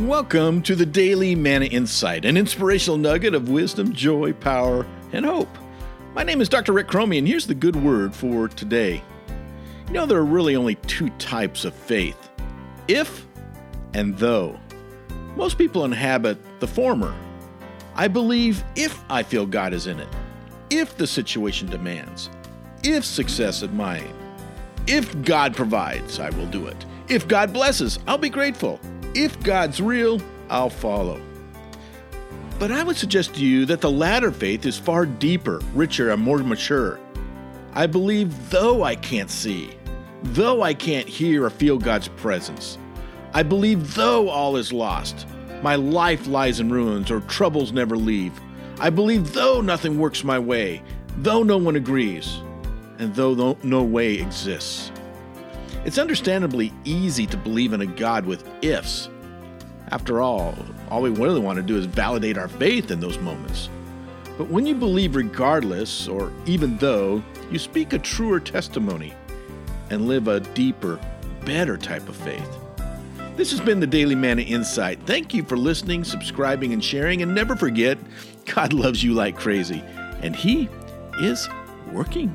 Welcome to the Daily Manna Insight, an inspirational nugget of wisdom, joy, power, and hope. My name is Dr. Rick Cromie, and here's the good word for today. You know, there are really only two types of faith if and though. Most people inhabit the former. I believe if I feel God is in it, if the situation demands, if success is mine, if God provides, I will do it. If God blesses, I'll be grateful. If God's real, I'll follow. But I would suggest to you that the latter faith is far deeper, richer, and more mature. I believe though I can't see, though I can't hear or feel God's presence. I believe though all is lost, my life lies in ruins or troubles never leave. I believe though nothing works my way, though no one agrees, and though no, way exists. It's understandably easy to believe in a God with ifs. After all, all we really want to do is validate our faith in those moments. But when you believe regardless, or even though, you speak a truer testimony and live a deeper, better type of faith. This has been the Daily Manna Insight. Thank you for listening, subscribing, and sharing. And never forget, God loves you like crazy, and He is working.